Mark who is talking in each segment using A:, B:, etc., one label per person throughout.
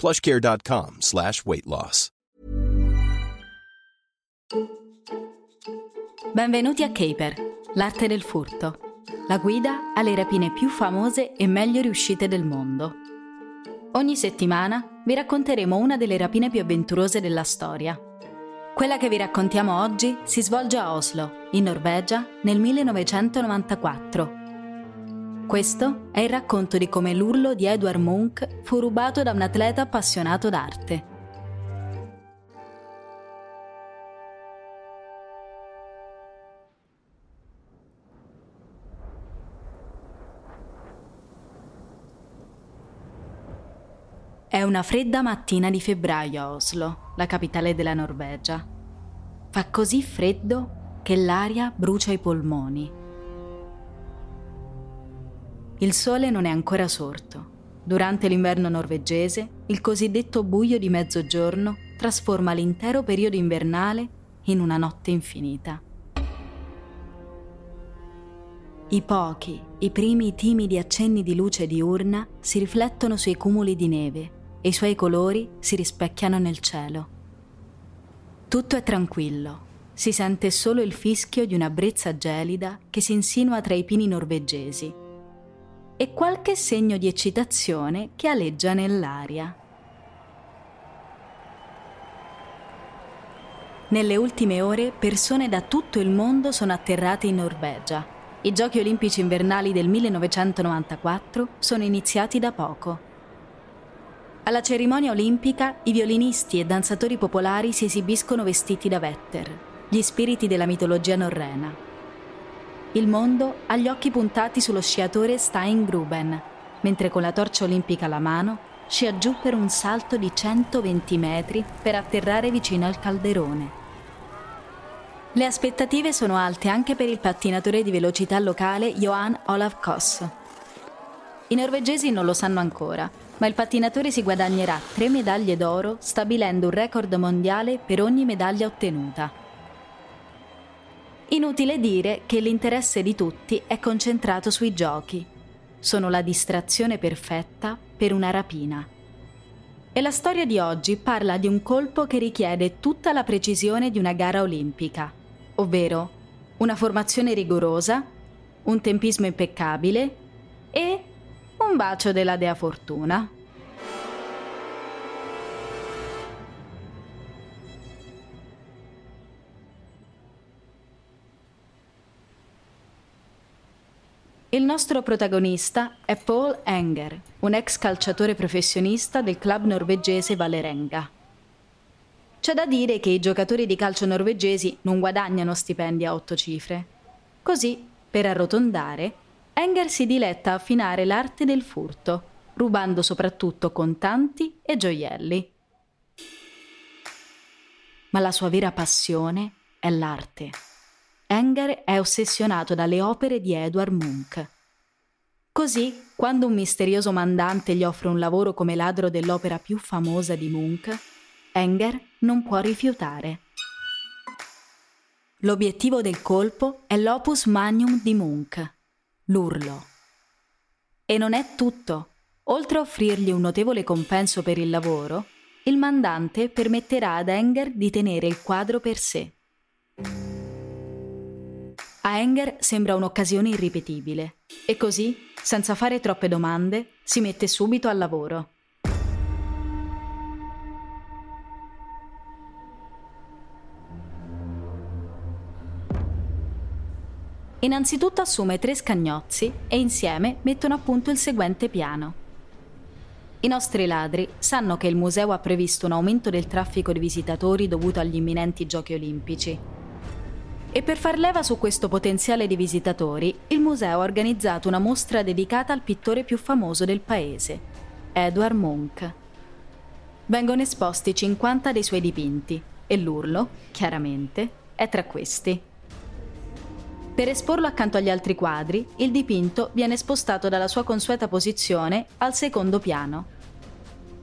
A: plushcare.com slash weight loss.
B: Benvenuti a Caper, l'arte del furto, la guida alle rapine più famose e meglio riuscite del mondo. Ogni settimana vi racconteremo una delle rapine più avventurose della storia. Quella che vi raccontiamo oggi si svolge a Oslo, in Norvegia, nel 1994. Questo è il racconto di come l'urlo di Edward Munch fu rubato da un atleta appassionato d'arte. È una fredda mattina di febbraio a Oslo, la capitale della Norvegia. Fa così freddo che l'aria brucia i polmoni. Il sole non è ancora sorto. Durante l'inverno norvegese, il cosiddetto buio di mezzogiorno trasforma l'intero periodo invernale in una notte infinita. I pochi, i primi timidi accenni di luce diurna si riflettono sui cumuli di neve e i suoi colori si rispecchiano nel cielo. Tutto è tranquillo, si sente solo il fischio di una brezza gelida che si insinua tra i pini norvegesi e qualche segno di eccitazione che aleggia nell'aria. Nelle ultime ore persone da tutto il mondo sono atterrate in Norvegia. I Giochi olimpici invernali del 1994 sono iniziati da poco. Alla cerimonia olimpica i violinisti e danzatori popolari si esibiscono vestiti da Vetter, gli spiriti della mitologia norrena. Il mondo ha gli occhi puntati sullo sciatore Stein Gruben, mentre con la torcia olimpica alla mano scia giù per un salto di 120 metri per atterrare vicino al calderone. Le aspettative sono alte anche per il pattinatore di velocità locale Johan Olav Koss. I norvegesi non lo sanno ancora, ma il pattinatore si guadagnerà tre medaglie d'oro stabilendo un record mondiale per ogni medaglia ottenuta. Inutile dire che l'interesse di tutti è concentrato sui giochi. Sono la distrazione perfetta per una rapina. E la storia di oggi parla di un colpo che richiede tutta la precisione di una gara olimpica, ovvero una formazione rigorosa, un tempismo impeccabile e un bacio della dea fortuna. Il nostro protagonista è Paul Enger, un ex calciatore professionista del club norvegese Valerenga. C'è da dire che i giocatori di calcio norvegesi non guadagnano stipendi a otto cifre. Così, per arrotondare, Enger si diletta a affinare l'arte del furto, rubando soprattutto contanti e gioielli. Ma la sua vera passione è l'arte. Enger è ossessionato dalle opere di Edward Munch. Così, quando un misterioso mandante gli offre un lavoro come ladro dell'opera più famosa di Munch, Enger non può rifiutare. L'obiettivo del colpo è l'opus magnum di Munch, l'urlo. E non è tutto. Oltre a offrirgli un notevole compenso per il lavoro, il mandante permetterà ad Enger di tenere il quadro per sé. A Enger sembra un'occasione irripetibile e così, senza fare troppe domande, si mette subito al lavoro. Innanzitutto assume tre scagnozzi e insieme mettono a punto il seguente piano. I nostri ladri sanno che il museo ha previsto un aumento del traffico di visitatori dovuto agli imminenti giochi olimpici e per far leva su questo potenziale di visitatori, il museo ha organizzato una mostra dedicata al pittore più famoso del paese, Edward Munch. Vengono esposti 50 dei suoi dipinti e l'urlo, chiaramente, è tra questi. Per esporlo accanto agli altri quadri, il dipinto viene spostato dalla sua consueta posizione al secondo piano.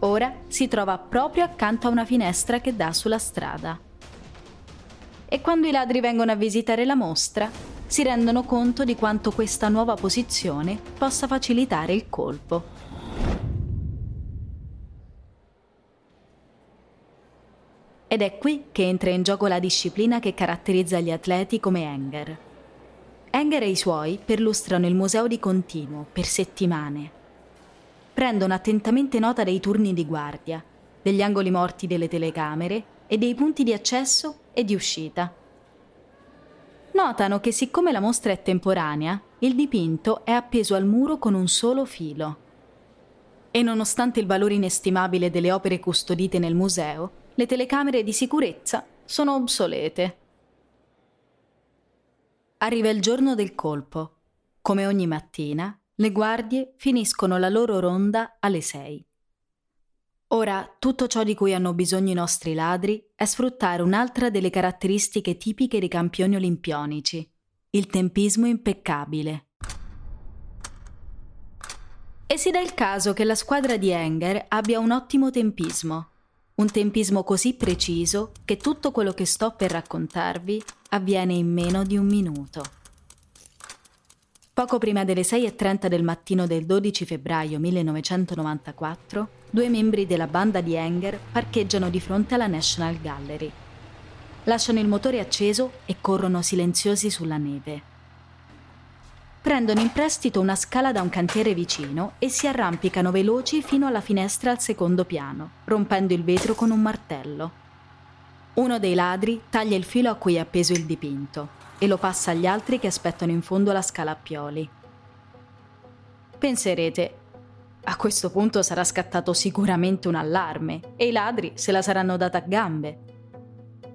B: Ora si trova proprio accanto a una finestra che dà sulla strada. E quando i ladri vengono a visitare la mostra, si rendono conto di quanto questa nuova posizione possa facilitare il colpo. Ed è qui che entra in gioco la disciplina che caratterizza gli atleti come Enger. Enger e i suoi perlustrano il museo di continuo, per settimane. Prendono attentamente nota dei turni di guardia, degli angoli morti delle telecamere e dei punti di accesso e di uscita. Notano che siccome la mostra è temporanea, il dipinto è appeso al muro con un solo filo. E nonostante il valore inestimabile delle opere custodite nel museo, le telecamere di sicurezza sono obsolete. Arriva il giorno del colpo. Come ogni mattina, le guardie finiscono la loro ronda alle 6. Ora, tutto ciò di cui hanno bisogno i nostri ladri è sfruttare un'altra delle caratteristiche tipiche dei campioni olimpionici, il tempismo impeccabile. E si dà il caso che la squadra di Enger abbia un ottimo tempismo, un tempismo così preciso che tutto quello che sto per raccontarvi avviene in meno di un minuto. Poco prima delle 6.30 del mattino del 12 febbraio 1994, due membri della banda di Enger parcheggiano di fronte alla National Gallery. Lasciano il motore acceso e corrono silenziosi sulla neve prendono in prestito una scala da un cantiere vicino e si arrampicano veloci fino alla finestra al secondo piano, rompendo il vetro con un martello. Uno dei ladri taglia il filo a cui è appeso il dipinto e lo passa agli altri che aspettano in fondo la scala a pioli. Penserete, a questo punto sarà scattato sicuramente un allarme e i ladri se la saranno data a gambe.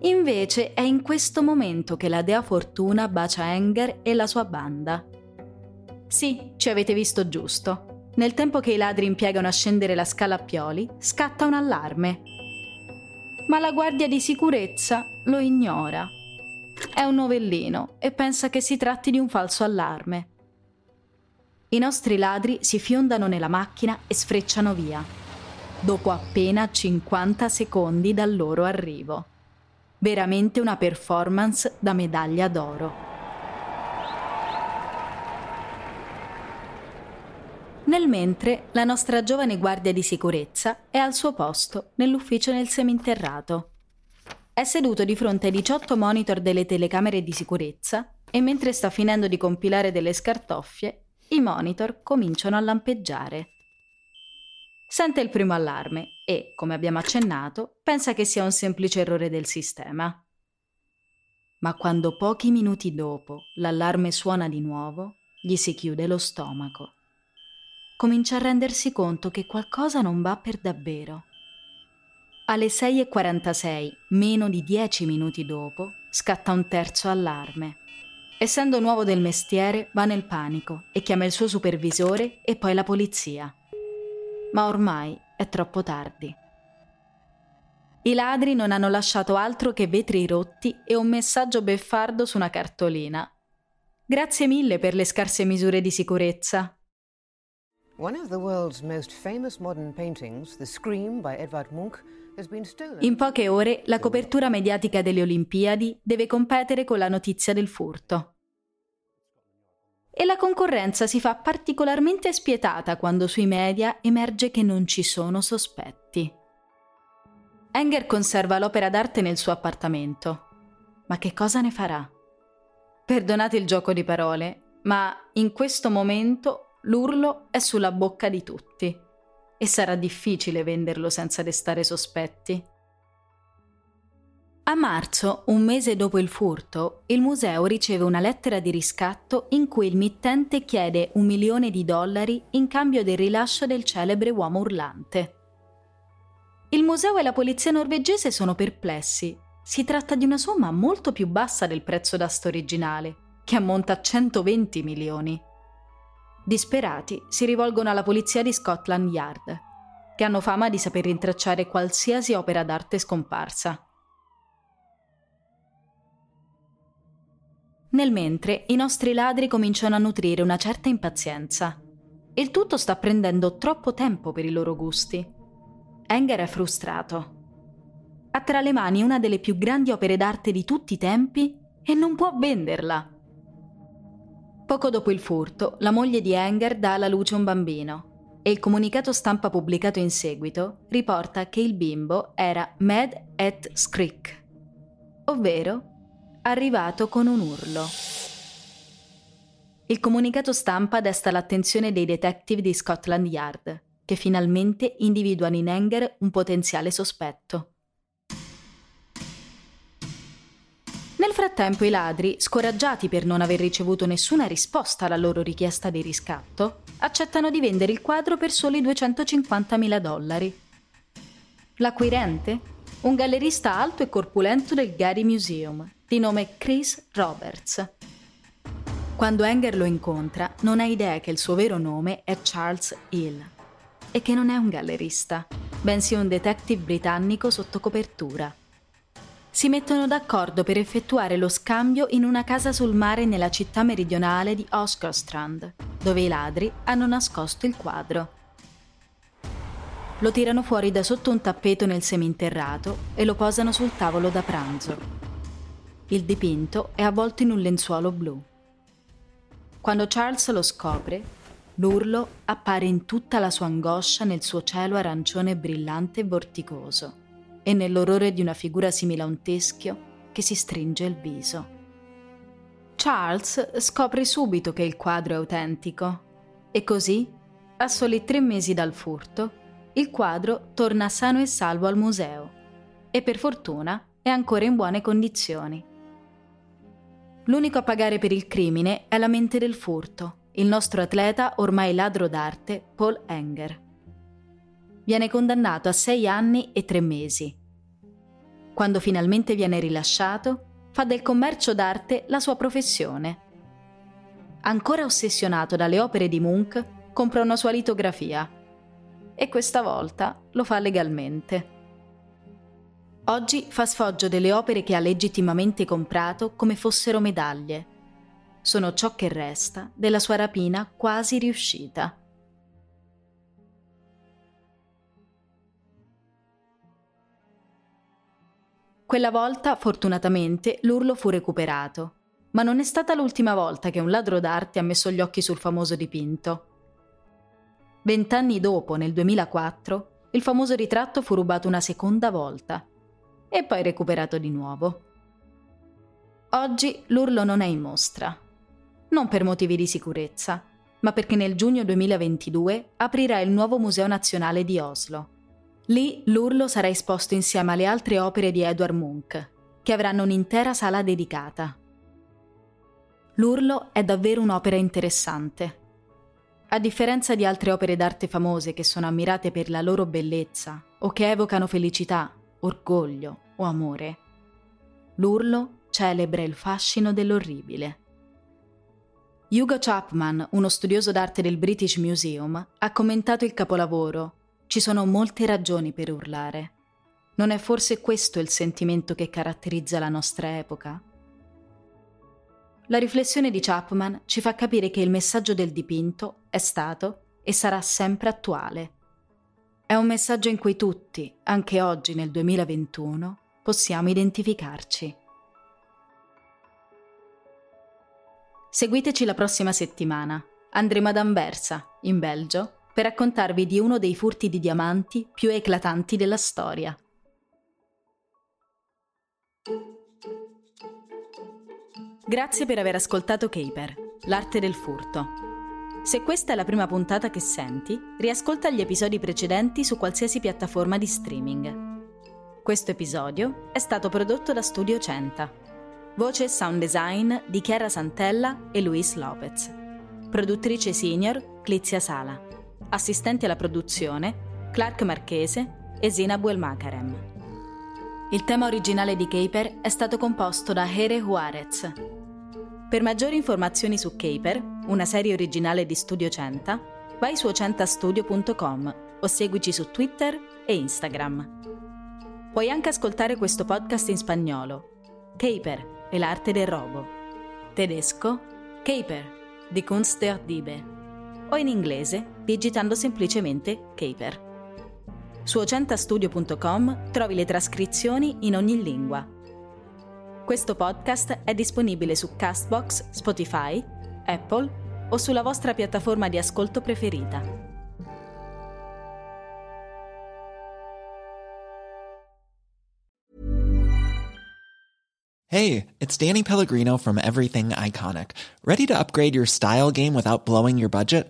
B: Invece è in questo momento che la dea Fortuna bacia Enger e la sua banda sì, ci avete visto giusto. Nel tempo che i ladri impiegano a scendere la scala a pioli, scatta un allarme. Ma la guardia di sicurezza lo ignora. È un novellino e pensa che si tratti di un falso allarme. I nostri ladri si fiondano nella macchina e sfrecciano via, dopo appena 50 secondi dal loro arrivo. Veramente una performance da medaglia d'oro. Nel mentre, la nostra giovane guardia di sicurezza è al suo posto nell'ufficio nel seminterrato. È seduto di fronte ai 18 monitor delle telecamere di sicurezza e mentre sta finendo di compilare delle scartoffie, i monitor cominciano a lampeggiare. Sente il primo allarme e, come abbiamo accennato, pensa che sia un semplice errore del sistema. Ma quando pochi minuti dopo l'allarme suona di nuovo, gli si chiude lo stomaco comincia a rendersi conto che qualcosa non va per davvero. Alle 6.46, meno di 10 minuti dopo, scatta un terzo allarme. Essendo nuovo del mestiere, va nel panico e chiama il suo supervisore e poi la polizia. Ma ormai è troppo tardi. I ladri non hanno lasciato altro che vetri rotti e un messaggio beffardo su una cartolina. Grazie mille per le scarse misure di sicurezza. In poche ore la copertura mediatica delle Olimpiadi deve competere con la notizia del furto. E la concorrenza si fa particolarmente spietata quando sui media emerge che non ci sono sospetti. Enger conserva l'opera d'arte nel suo appartamento. Ma che cosa ne farà? Perdonate il gioco di parole, ma in questo momento L'urlo è sulla bocca di tutti e sarà difficile venderlo senza destare sospetti. A marzo, un mese dopo il furto, il museo riceve una lettera di riscatto in cui il mittente chiede un milione di dollari in cambio del rilascio del celebre uomo urlante. Il museo e la polizia norvegese sono perplessi. Si tratta di una somma molto più bassa del prezzo d'asta originale, che ammonta a 120 milioni. Disperati, si rivolgono alla polizia di Scotland Yard, che hanno fama di saper rintracciare qualsiasi opera d'arte scomparsa. Nel mentre i nostri ladri cominciano a nutrire una certa impazienza. Il tutto sta prendendo troppo tempo per i loro gusti. Enger è frustrato. Ha tra le mani una delle più grandi opere d'arte di tutti i tempi e non può venderla. Poco dopo il furto, la moglie di Enger dà alla luce un bambino e il comunicato stampa pubblicato in seguito riporta che il bimbo era Mad et Skrik, ovvero arrivato con un urlo. Il comunicato stampa desta l'attenzione dei detective di Scotland Yard, che finalmente individuano in Enger un potenziale sospetto. Nel frattempo i ladri, scoraggiati per non aver ricevuto nessuna risposta alla loro richiesta di riscatto, accettano di vendere il quadro per soli 250.000 dollari. L'acquirente? Un gallerista alto e corpulento del Getty Museum, di nome Chris Roberts. Quando Enger lo incontra, non ha idea che il suo vero nome è Charles Hill e che non è un gallerista, bensì un detective britannico sotto copertura. Si mettono d'accordo per effettuare lo scambio in una casa sul mare nella città meridionale di Oskarstrand, dove i ladri hanno nascosto il quadro. Lo tirano fuori da sotto un tappeto nel seminterrato e lo posano sul tavolo da pranzo. Il dipinto è avvolto in un lenzuolo blu. Quando Charles lo scopre, l'urlo appare in tutta la sua angoscia nel suo cielo arancione brillante e vorticoso e nell'orrore di una figura simile a un teschio che si stringe il viso. Charles scopre subito che il quadro è autentico e così, a soli tre mesi dal furto, il quadro torna sano e salvo al museo e per fortuna è ancora in buone condizioni. L'unico a pagare per il crimine è la mente del furto, il nostro atleta ormai ladro d'arte, Paul Enger. Viene condannato a sei anni e tre mesi. Quando finalmente viene rilasciato, fa del commercio d'arte la sua professione. Ancora ossessionato dalle opere di Munch, compra una sua litografia. E questa volta lo fa legalmente. Oggi fa sfoggio delle opere che ha legittimamente comprato come fossero medaglie. Sono ciò che resta della sua rapina quasi riuscita. Quella volta, fortunatamente, l'urlo fu recuperato, ma non è stata l'ultima volta che un ladro d'arte ha messo gli occhi sul famoso dipinto. Vent'anni dopo, nel 2004, il famoso ritratto fu rubato una seconda volta e poi recuperato di nuovo. Oggi l'urlo non è in mostra, non per motivi di sicurezza, ma perché nel giugno 2022 aprirà il nuovo Museo Nazionale di Oslo. Lì l'urlo sarà esposto insieme alle altre opere di Edward Munch, che avranno un'intera sala dedicata. L'urlo è davvero un'opera interessante. A differenza di altre opere d'arte famose che sono ammirate per la loro bellezza o che evocano felicità orgoglio o amore. L'urlo celebra il fascino dell'orribile. Hugo Chapman, uno studioso d'arte del British Museum, ha commentato il capolavoro Ci sono molte ragioni per urlare. Non è forse questo il sentimento che caratterizza la nostra epoca? La riflessione di Chapman ci fa capire che il messaggio del dipinto è stato e sarà sempre attuale è un messaggio in cui tutti, anche oggi nel 2021, possiamo identificarci. Seguiteci la prossima settimana. Andremo ad Anversa, in Belgio, per raccontarvi di uno dei furti di diamanti più eclatanti della storia. Grazie per aver ascoltato Caper, l'arte del furto. Se questa è la prima puntata che senti, riascolta gli episodi precedenti su qualsiasi piattaforma di streaming. Questo episodio è stato prodotto da Studio Centa. Voce e sound design di Chiara Santella e Luis Lopez. Produttrice senior Clizia Sala. Assistenti alla produzione Clark Marchese e Zina Buelmakarem. Il tema originale di Caper è stato composto da Here Juarez. Per maggiori informazioni su Caper, una serie originale di Studio Centa, vai su centastudio.com o seguici su Twitter e Instagram. Puoi anche ascoltare questo podcast in spagnolo. Caper e l'arte del robo. Tedesco, Caper, die Kunst der Diebe. O in inglese, digitando semplicemente Caper. Su ocentastudio.com trovi le trascrizioni in ogni lingua. Questo podcast è disponibile su Castbox, Spotify, Apple o sulla vostra piattaforma di ascolto preferita.
C: Hey, it's Danny Pellegrino from Everything Iconic. Ready to upgrade your style game without blowing your budget?